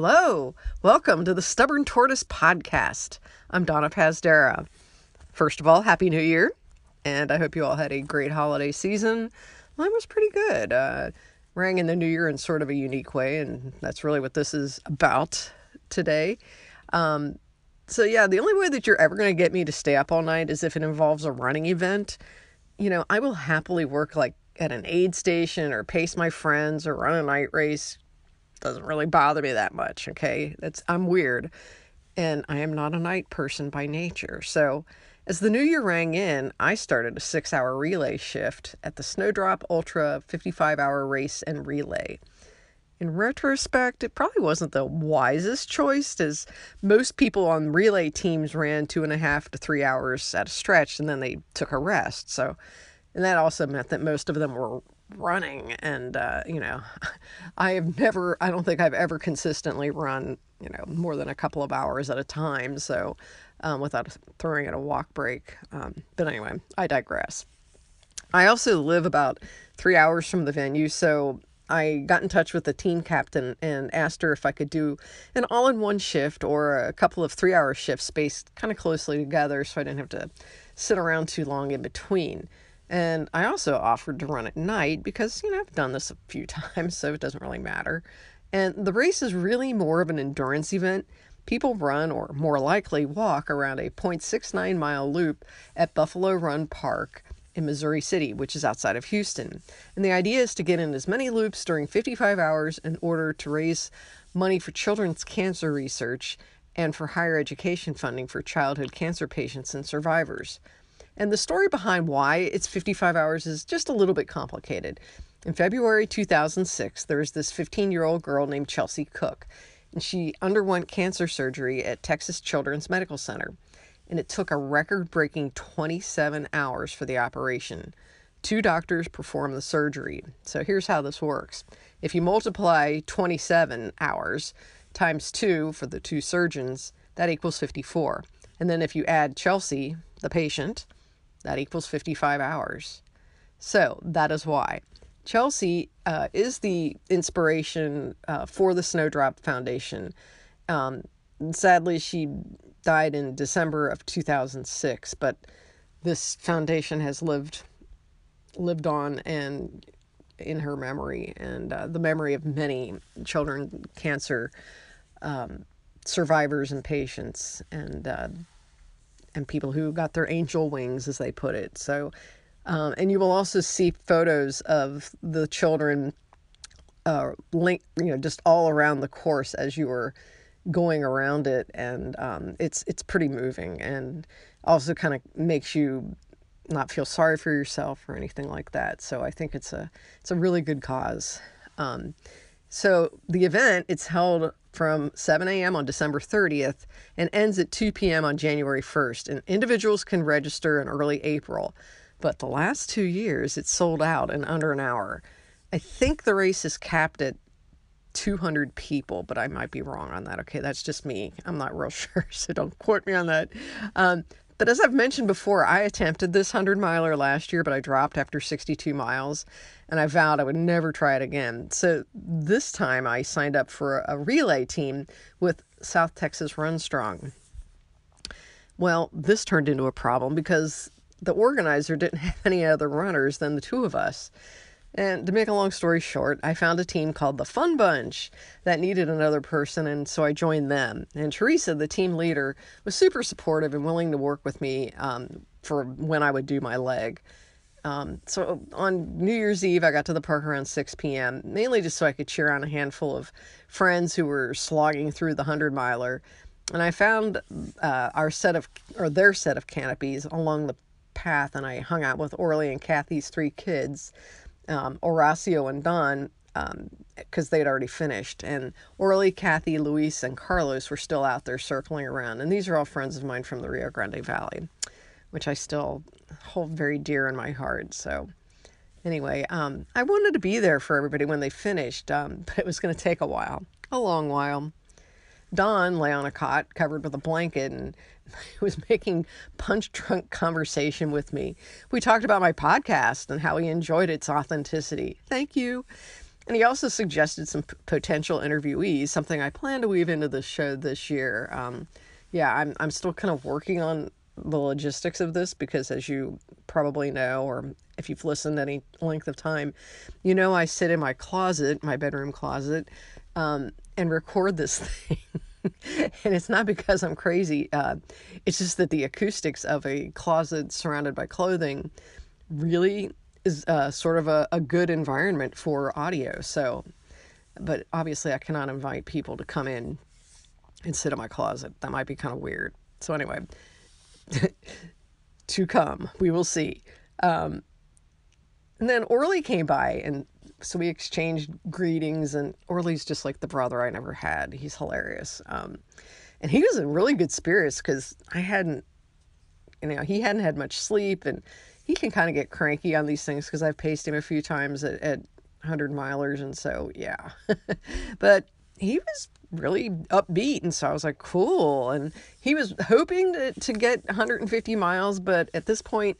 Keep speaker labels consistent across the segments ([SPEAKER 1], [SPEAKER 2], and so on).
[SPEAKER 1] Hello, welcome to the Stubborn Tortoise Podcast. I'm Donna Pazdera. First of all, Happy New Year, and I hope you all had a great holiday season. Mine was pretty good. Uh, rang in the new year in sort of a unique way, and that's really what this is about today. Um, so, yeah, the only way that you're ever going to get me to stay up all night is if it involves a running event. You know, I will happily work like at an aid station or pace my friends or run a night race doesn't really bother me that much. Okay, that's I'm weird, and I am not a night person by nature. So, as the new year rang in, I started a six-hour relay shift at the Snowdrop Ultra 55-hour race and relay. In retrospect, it probably wasn't the wisest choice, as most people on relay teams ran two and a half to three hours at a stretch and then they took a rest. So, and that also meant that most of them were running and uh, you know i have never i don't think i've ever consistently run you know more than a couple of hours at a time so um, without throwing in a walk break um, but anyway i digress. I also live about three hours from the venue so i got in touch with the team captain and asked her if i could do an all-in-one shift or a couple of three-hour shifts spaced kind of closely together so i didn't have to sit around too long in between and I also offered to run at night because, you know, I've done this a few times, so it doesn't really matter. And the race is really more of an endurance event. People run, or more likely walk, around a 0.69 mile loop at Buffalo Run Park in Missouri City, which is outside of Houston. And the idea is to get in as many loops during 55 hours in order to raise money for children's cancer research and for higher education funding for childhood cancer patients and survivors. And the story behind why it's 55 hours is just a little bit complicated. In February 2006, there was this 15 year old girl named Chelsea Cook, and she underwent cancer surgery at Texas Children's Medical Center. And it took a record breaking 27 hours for the operation. Two doctors performed the surgery. So here's how this works if you multiply 27 hours times two for the two surgeons, that equals 54. And then if you add Chelsea, the patient, that equals 55 hours. So that is why. Chelsea uh, is the inspiration uh, for the Snowdrop Foundation. Um, sadly, she died in December of 2006, but this foundation has lived lived on and in her memory and uh, the memory of many children cancer um, survivors and patients and uh, and people who got their angel wings, as they put it. So, um, and you will also see photos of the children, uh, link, you know, just all around the course as you were going around it, and um, it's it's pretty moving, and also kind of makes you not feel sorry for yourself or anything like that. So I think it's a it's a really good cause. Um, so the event it's held from 7 a.m. on December 30th and ends at 2 p.m. on January 1st. And individuals can register in early April. But the last two years, it's sold out in under an hour. I think the race is capped at 200 people, but I might be wrong on that. Okay, that's just me. I'm not real sure, so don't quote me on that. Um, but as I've mentioned before, I attempted this 100 miler last year, but I dropped after 62 miles and I vowed I would never try it again. So this time I signed up for a relay team with South Texas Run Strong. Well, this turned into a problem because the organizer didn't have any other runners than the two of us. And to make a long story short, I found a team called the Fun Bunch that needed another person, and so I joined them. And Teresa, the team leader, was super supportive and willing to work with me um, for when I would do my leg. Um, so on New Year's Eve, I got to the park around 6 p.m., mainly just so I could cheer on a handful of friends who were slogging through the 100 miler. And I found uh, our set of, or their set of canopies along the path, and I hung out with Orly and Kathy's three kids um, Horacio and Don because um, they'd already finished. And Orly, Kathy, Luis, and Carlos were still out there circling around. And these are all friends of mine from the Rio Grande Valley, which I still hold very dear in my heart. So, anyway, um, I wanted to be there for everybody when they finished, um, but it was going to take a while, a long while. Don lay on a cot covered with a blanket and he was making punch drunk conversation with me. We talked about my podcast and how he enjoyed its authenticity. Thank you. And he also suggested some p- potential interviewees, something I plan to weave into the show this year. Um, yeah, I'm I'm still kind of working on the logistics of this because, as you probably know, or if you've listened any length of time, you know I sit in my closet, my bedroom closet, um, and record this thing. and it's not because I'm crazy. Uh, it's just that the acoustics of a closet surrounded by clothing really is uh, sort of a, a good environment for audio. So, but obviously, I cannot invite people to come in and sit in my closet. That might be kind of weird. So, anyway, to come, we will see. Um, and then Orly came by, and so we exchanged greetings. And Orly's just like the brother I never had. He's hilarious. Um, and he was in really good spirits because I hadn't, you know, he hadn't had much sleep, and he can kind of get cranky on these things because I've paced him a few times at, at 100 milers, and so yeah. but he was really upbeat. And so I was like cool. And he was hoping to, to get 150 miles but at this point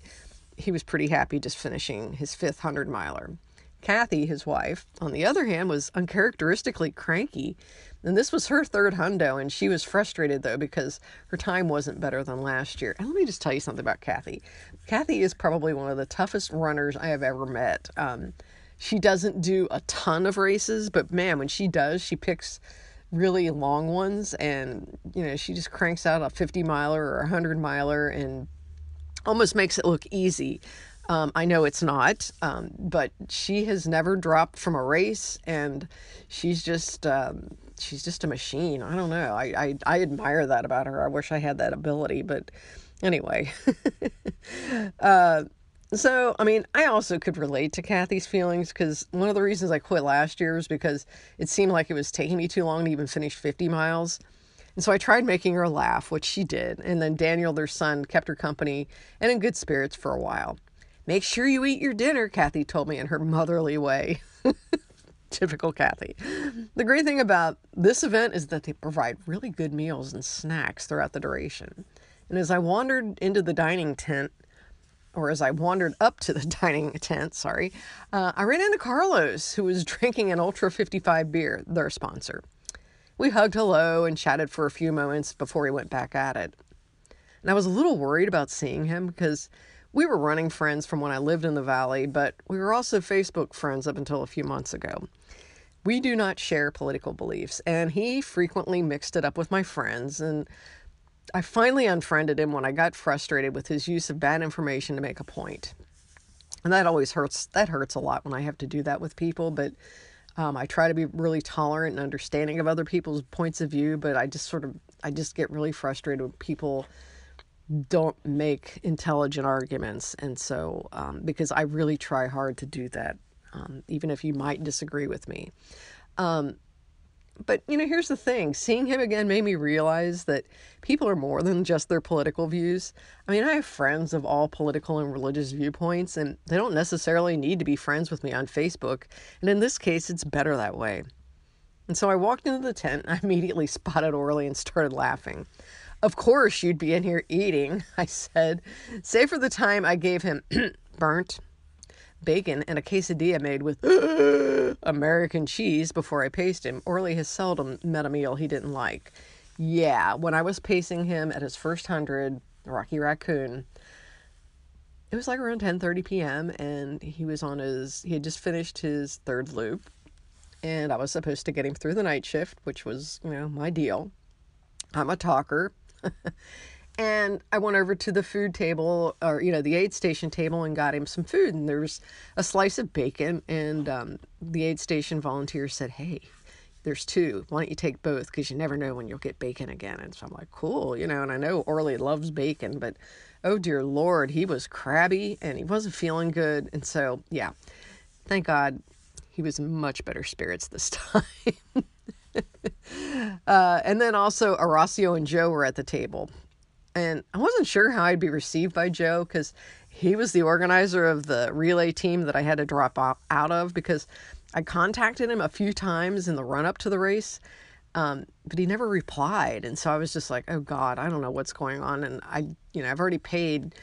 [SPEAKER 1] he was pretty happy just finishing his fifth 100 miler. Kathy his wife on the other hand was uncharacteristically cranky. And this was her third hundo and she was frustrated though because her time wasn't better than last year. And let me just tell you something about Kathy. Kathy is probably one of the toughest runners I have ever met. Um, she doesn't do a ton of races but man when she does she picks really long ones and you know she just cranks out a 50 miler or a 100 miler and almost makes it look easy. Um, i know it's not um, but she has never dropped from a race and she's just um, she's just a machine. I don't know. I, I i admire that about her. I wish i had that ability but anyway. Uh, so, I mean, I also could relate to Kathy's feelings because one of the reasons I quit last year was because it seemed like it was taking me too long to even finish 50 miles. And so I tried making her laugh, which she did. And then Daniel, their son, kept her company and in good spirits for a while. Make sure you eat your dinner, Kathy told me in her motherly way. Typical Kathy. The great thing about this event is that they provide really good meals and snacks throughout the duration. And as I wandered into the dining tent, or as I wandered up to the dining tent, sorry, uh, I ran into Carlos, who was drinking an Ultra 55 beer, their sponsor. We hugged hello and chatted for a few moments before he went back at it. And I was a little worried about seeing him because we were running friends from when I lived in the valley, but we were also Facebook friends up until a few months ago. We do not share political beliefs, and he frequently mixed it up with my friends, and I finally unfriended him when I got frustrated with his use of bad information to make a point. And that always hurts. That hurts a lot when I have to do that with people, but um, I try to be really tolerant and understanding of other people's points of view, but I just sort of, I just get really frustrated when people don't make intelligent arguments. And so, um, because I really try hard to do that, um, even if you might disagree with me. Um, but, you know, here's the thing seeing him again made me realize that people are more than just their political views. I mean, I have friends of all political and religious viewpoints, and they don't necessarily need to be friends with me on Facebook. And in this case, it's better that way. And so I walked into the tent, and I immediately spotted Orly and started laughing. Of course, you'd be in here eating, I said, save for the time I gave him burnt bacon and a quesadilla made with American cheese before I paced him. Orly has seldom met a meal he didn't like. Yeah, when I was pacing him at his first hundred, Rocky Raccoon, it was like around 10:30 p.m. and he was on his he had just finished his third loop and I was supposed to get him through the night shift, which was, you know, my deal. I'm a talker. And I went over to the food table, or, you know, the aid station table, and got him some food. And there was a slice of bacon. And um, the aid station volunteer said, Hey, there's two. Why don't you take both? Because you never know when you'll get bacon again. And so I'm like, Cool, you know, and I know Orly loves bacon, but oh dear Lord, he was crabby and he wasn't feeling good. And so, yeah, thank God he was in much better spirits this time. uh, and then also Horacio and Joe were at the table. And I wasn't sure how I'd be received by Joe because he was the organizer of the relay team that I had to drop out of because I contacted him a few times in the run up to the race, um, but he never replied. And so I was just like, oh God, I don't know what's going on. And I, you know, I've already paid,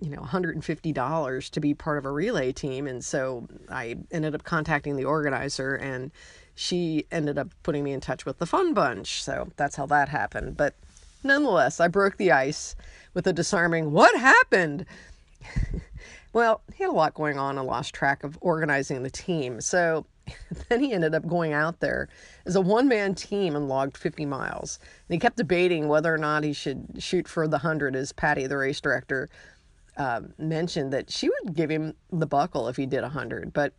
[SPEAKER 1] you know, $150 to be part of a relay team. And so I ended up contacting the organizer and she ended up putting me in touch with the Fun Bunch. So that's how that happened. But nonetheless, I broke the ice with a disarming, What happened? well, he had a lot going on and lost track of organizing the team. So then he ended up going out there as a one man team and logged 50 miles. And he kept debating whether or not he should shoot for the 100, as Patty, the race director, uh, mentioned that she would give him the buckle if he did 100. But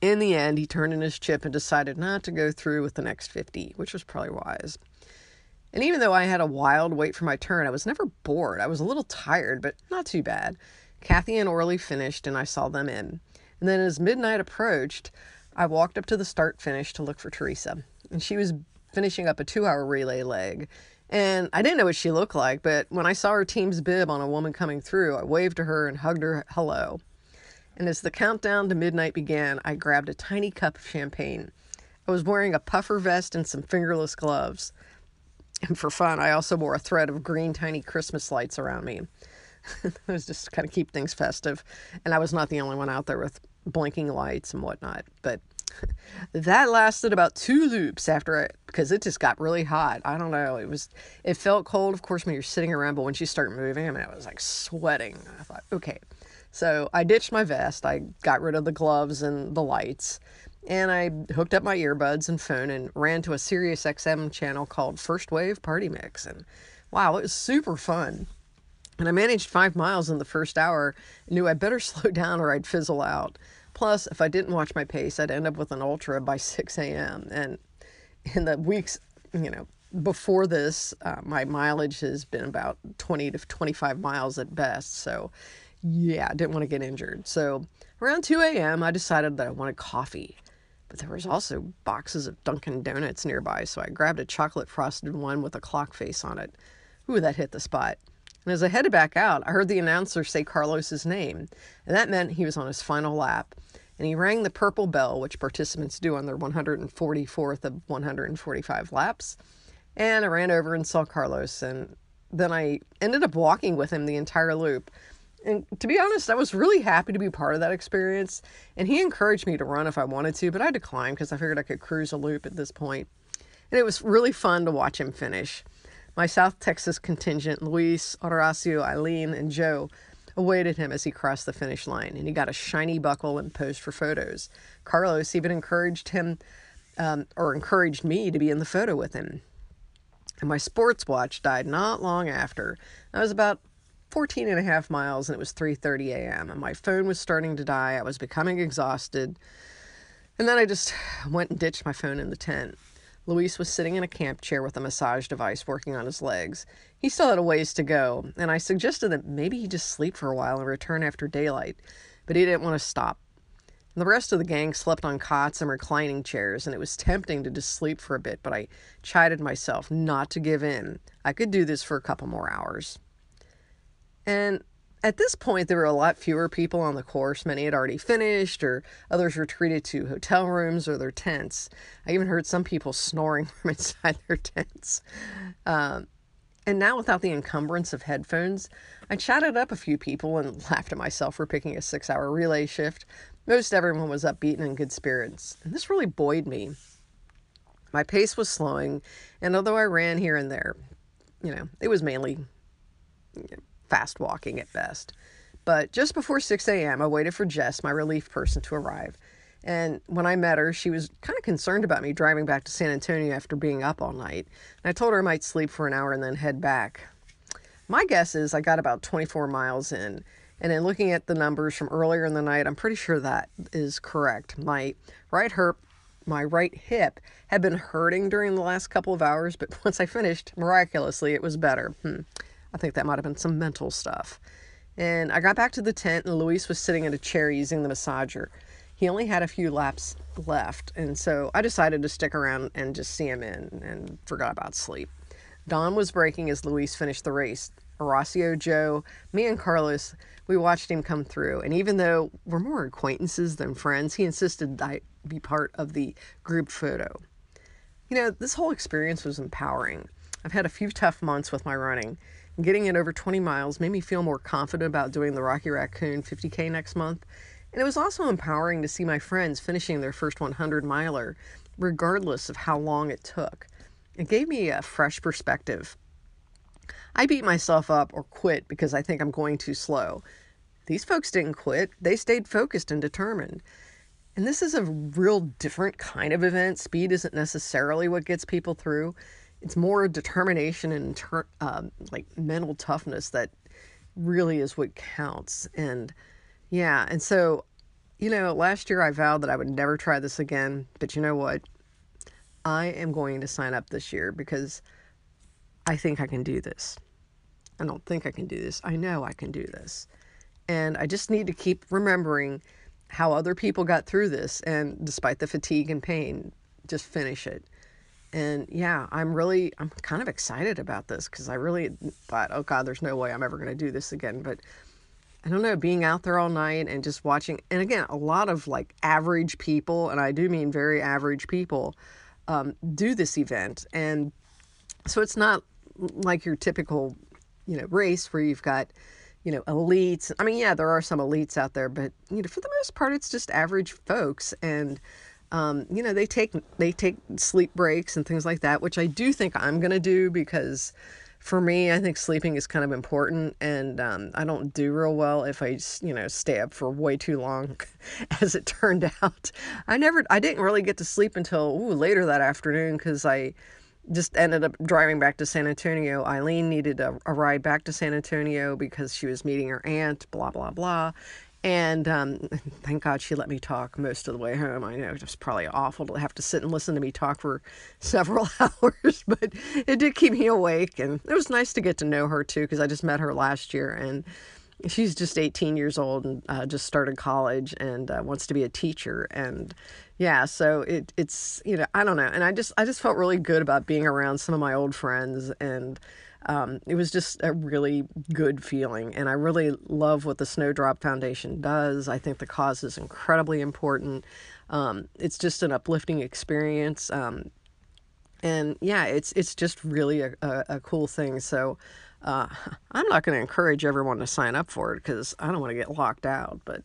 [SPEAKER 1] in the end, he turned in his chip and decided not to go through with the next 50, which was probably wise. And even though I had a wild wait for my turn, I was never bored. I was a little tired, but not too bad. Kathy and Orly finished, and I saw them in. And then as midnight approached, I walked up to the start finish to look for Teresa. And she was finishing up a two hour relay leg. And I didn't know what she looked like, but when I saw her team's bib on a woman coming through, I waved to her and hugged her hello. And as the countdown to midnight began, I grabbed a tiny cup of champagne. I was wearing a puffer vest and some fingerless gloves. And for fun, I also wore a thread of green tiny Christmas lights around me. it was just kind of keep things festive. And I was not the only one out there with blinking lights and whatnot. But that lasted about two loops after it because it just got really hot. I don't know. It was it felt cold, of course, when you're sitting around, but once you start moving, I mean, I was like sweating. I thought, okay. So I ditched my vest. I got rid of the gloves and the lights, and I hooked up my earbuds and phone and ran to a Sirius XM channel called First Wave Party Mix. And wow, it was super fun. And I managed five miles in the first hour knew I better slow down or I'd fizzle out. Plus, if I didn't watch my pace, I'd end up with an ultra by 6 a.m. And in the weeks, you know, before this, uh, my mileage has been about 20 to 25 miles at best. So, yeah, I didn't want to get injured. So, around 2 a.m., I decided that I wanted coffee. But there was also boxes of Dunkin' Donuts nearby, so I grabbed a chocolate frosted one with a clock face on it. Ooh, that hit the spot. And as I headed back out, I heard the announcer say Carlos's name, and that meant he was on his final lap. And he rang the purple bell, which participants do on their 144th of 145 laps. And I ran over and saw Carlos, and then I ended up walking with him the entire loop. And to be honest, I was really happy to be part of that experience. And he encouraged me to run if I wanted to, but I declined because I figured I could cruise a loop at this point. And it was really fun to watch him finish. My South Texas contingent, Luis, Horacio, Eileen, and Joe, awaited him as he crossed the finish line, and he got a shiny buckle and posed for photos. Carlos even encouraged him, um, or encouraged me to be in the photo with him. And my sports watch died not long after. I was about 14 and a half miles, and it was 3.30 a.m., and my phone was starting to die. I was becoming exhausted. And then I just went and ditched my phone in the tent. Luis was sitting in a camp chair with a massage device working on his legs. He still had a ways to go, and I suggested that maybe he just sleep for a while and return after daylight, but he didn't want to stop. The rest of the gang slept on cots and reclining chairs, and it was tempting to just sleep for a bit, but I chided myself not to give in. I could do this for a couple more hours. And at this point, there were a lot fewer people on the course. Many had already finished, or others retreated to hotel rooms or their tents. I even heard some people snoring from inside their tents. Um, and now, without the encumbrance of headphones, I chatted up a few people and laughed at myself for picking a six hour relay shift. Most everyone was upbeat and in good spirits, and this really buoyed me. My pace was slowing, and although I ran here and there, you know, it was mainly you know, fast walking at best. But just before 6 a.m., I waited for Jess, my relief person, to arrive. And when I met her, she was kind of concerned about me driving back to San Antonio after being up all night. And I told her I might sleep for an hour and then head back. My guess is I got about 24 miles in. And in looking at the numbers from earlier in the night, I'm pretty sure that is correct. My right hip, my right hip had been hurting during the last couple of hours, but once I finished, miraculously, it was better. Hmm. I think that might have been some mental stuff. And I got back to the tent, and Luis was sitting in a chair using the massager. He only had a few laps left, and so I decided to stick around and just see him in and forgot about sleep. Dawn was breaking as Luis finished the race. Horacio, Joe, me, and Carlos, we watched him come through. And even though we're more acquaintances than friends, he insisted I be part of the group photo. You know, this whole experience was empowering. I've had a few tough months with my running. Getting it over 20 miles made me feel more confident about doing the Rocky Raccoon 50K next month. And it was also empowering to see my friends finishing their first 100 miler, regardless of how long it took. It gave me a fresh perspective. I beat myself up or quit because I think I'm going too slow. These folks didn't quit, they stayed focused and determined. And this is a real different kind of event. Speed isn't necessarily what gets people through. It's more determination and ter- um, like mental toughness that really is what counts. And yeah, and so, you know, last year I vowed that I would never try this again. But you know what? I am going to sign up this year because I think I can do this. I don't think I can do this. I know I can do this. And I just need to keep remembering how other people got through this and despite the fatigue and pain, just finish it. And yeah, I'm really, I'm kind of excited about this because I really thought, oh God, there's no way I'm ever going to do this again. But I don't know, being out there all night and just watching, and again, a lot of like average people, and I do mean very average people, um, do this event. And so it's not like your typical, you know, race where you've got, you know, elites. I mean, yeah, there are some elites out there, but you know, for the most part, it's just average folks, and um, you know, they take they take sleep breaks and things like that, which I do think I'm gonna do because for me, I think sleeping is kind of important, and um, I don't do real well if I, you know, stay up for way too long. As it turned out, I never, I didn't really get to sleep until ooh, later that afternoon because I just ended up driving back to San Antonio. Eileen needed a, a, ride back to San Antonio because she was meeting her aunt, blah, blah, blah. And um, thank God she let me talk most of the way home. I know it was probably awful to have to sit and listen to me talk for several hours, but it did keep me awake. And it was nice to get to know her too, because I just met her last year. And she's just 18 years old and uh, just started college and uh, wants to be a teacher. And yeah, so it it's you know I don't know, and I just I just felt really good about being around some of my old friends, and um, it was just a really good feeling. And I really love what the Snowdrop Foundation does. I think the cause is incredibly important. Um, it's just an uplifting experience, um, and yeah, it's it's just really a, a, a cool thing. So. Uh, I'm not going to encourage everyone to sign up for it because I don't want to get locked out, but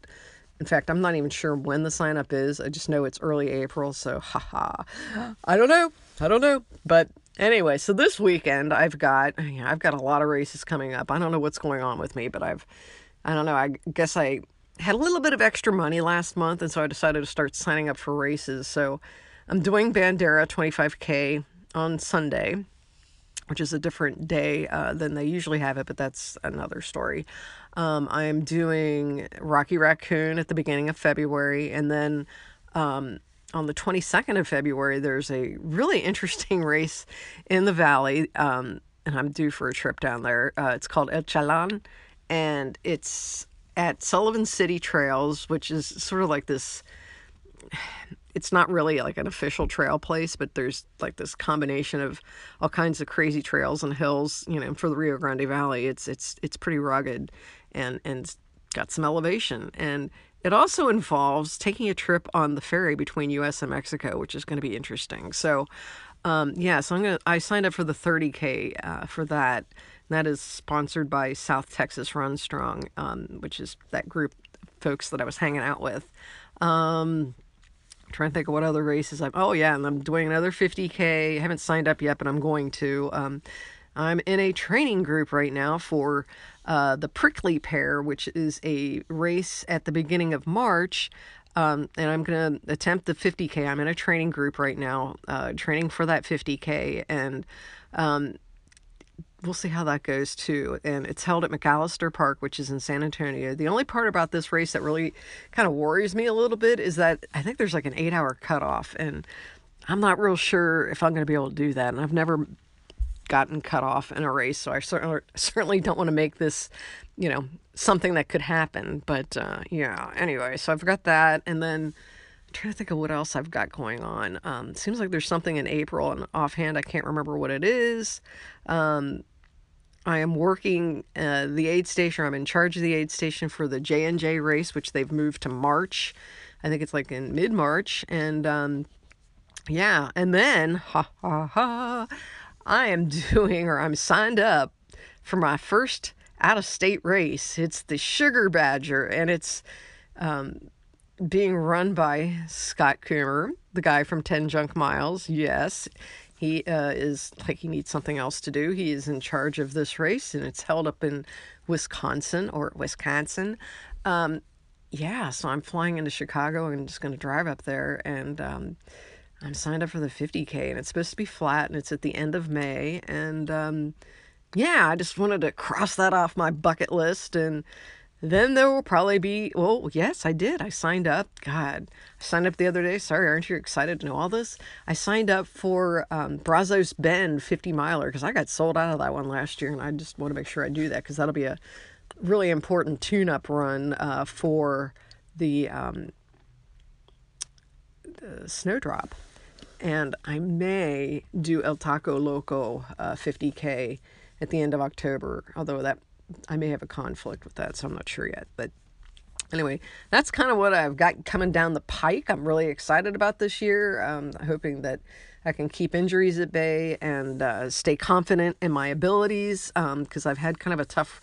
[SPEAKER 1] in fact, I'm not even sure when the sign up is. I just know it's early April, so haha. I don't know. I don't know. But anyway, so this weekend I've got I've got a lot of races coming up. I don't know what's going on with me, but I've I don't know. I guess I had a little bit of extra money last month and so I decided to start signing up for races. So I'm doing Bandera 25k on Sunday which is a different day uh, than they usually have it, but that's another story. Um, I'm doing Rocky Raccoon at the beginning of February, and then um, on the 22nd of February, there's a really interesting race in the valley, um, and I'm due for a trip down there. Uh, it's called El Chalan, and it's at Sullivan City Trails, which is sort of like this it's not really like an official trail place, but there's like this combination of all kinds of crazy trails and hills. You know, for the Rio Grande Valley, it's it's it's pretty rugged, and and got some elevation, and it also involves taking a trip on the ferry between U.S. and Mexico, which is going to be interesting. So, um, yeah, so I'm gonna I signed up for the 30k uh, for that. That is sponsored by South Texas Run Strong, um, which is that group of folks that I was hanging out with. Um, trying to think of what other races I'm. Oh yeah, and I'm doing another 50k. I haven't signed up yet, but I'm going to. Um, I'm in a training group right now for uh, the Prickly Pear, which is a race at the beginning of March. Um, and I'm going to attempt the 50K. I'm in a training group right now, uh, training for that 50K. And um, we'll see how that goes too. And it's held at McAllister Park, which is in San Antonio. The only part about this race that really kind of worries me a little bit is that I think there's like an eight hour cutoff, and I'm not real sure if I'm going to be able to do that. And I've never gotten cut off in a race, so I certainly certainly don't want to make this, you know, something that could happen. But uh, yeah, anyway, so I've got that, and then. I'm trying to think of what else I've got going on. Um, seems like there's something in April, and offhand I can't remember what it is. Um, I am working uh, the aid station. I'm in charge of the aid station for the J and J race, which they've moved to March. I think it's like in mid March, and um, yeah, and then ha ha ha, I am doing, or I'm signed up for my first out of state race. It's the Sugar Badger, and it's um, being run by Scott Kummer, the guy from 10 Junk Miles. Yes, he uh, is like he needs something else to do. He is in charge of this race, and it's held up in Wisconsin or Wisconsin. Um, yeah, so I'm flying into Chicago and just going to drive up there and. Um, I'm signed up for the 50K and it's supposed to be flat and it's at the end of May. And um, yeah, I just wanted to cross that off my bucket list. And then there will probably be, well, yes, I did. I signed up. God, I signed up the other day. Sorry, aren't you excited to know all this? I signed up for um, Brazos Bend 50 miler because I got sold out of that one last year. And I just want to make sure I do that because that'll be a really important tune up run uh, for the, um, the snowdrop and I may do El Taco Loco uh, 50K at the end of October, although that I may have a conflict with that, so I'm not sure yet. But anyway, that's kind of what I've got coming down the pike. I'm really excited about this year, um, hoping that I can keep injuries at bay and uh, stay confident in my abilities because um, I've had kind of a tough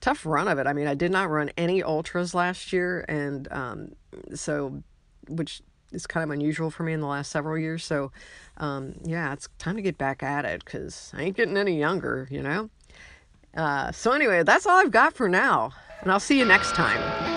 [SPEAKER 1] tough run of it. I mean, I did not run any ultras last year, and um, so which is kind of unusual for me in the last several years. So, um, yeah, it's time to get back at it because I ain't getting any younger, you know? Uh, so, anyway, that's all I've got for now. And I'll see you next time.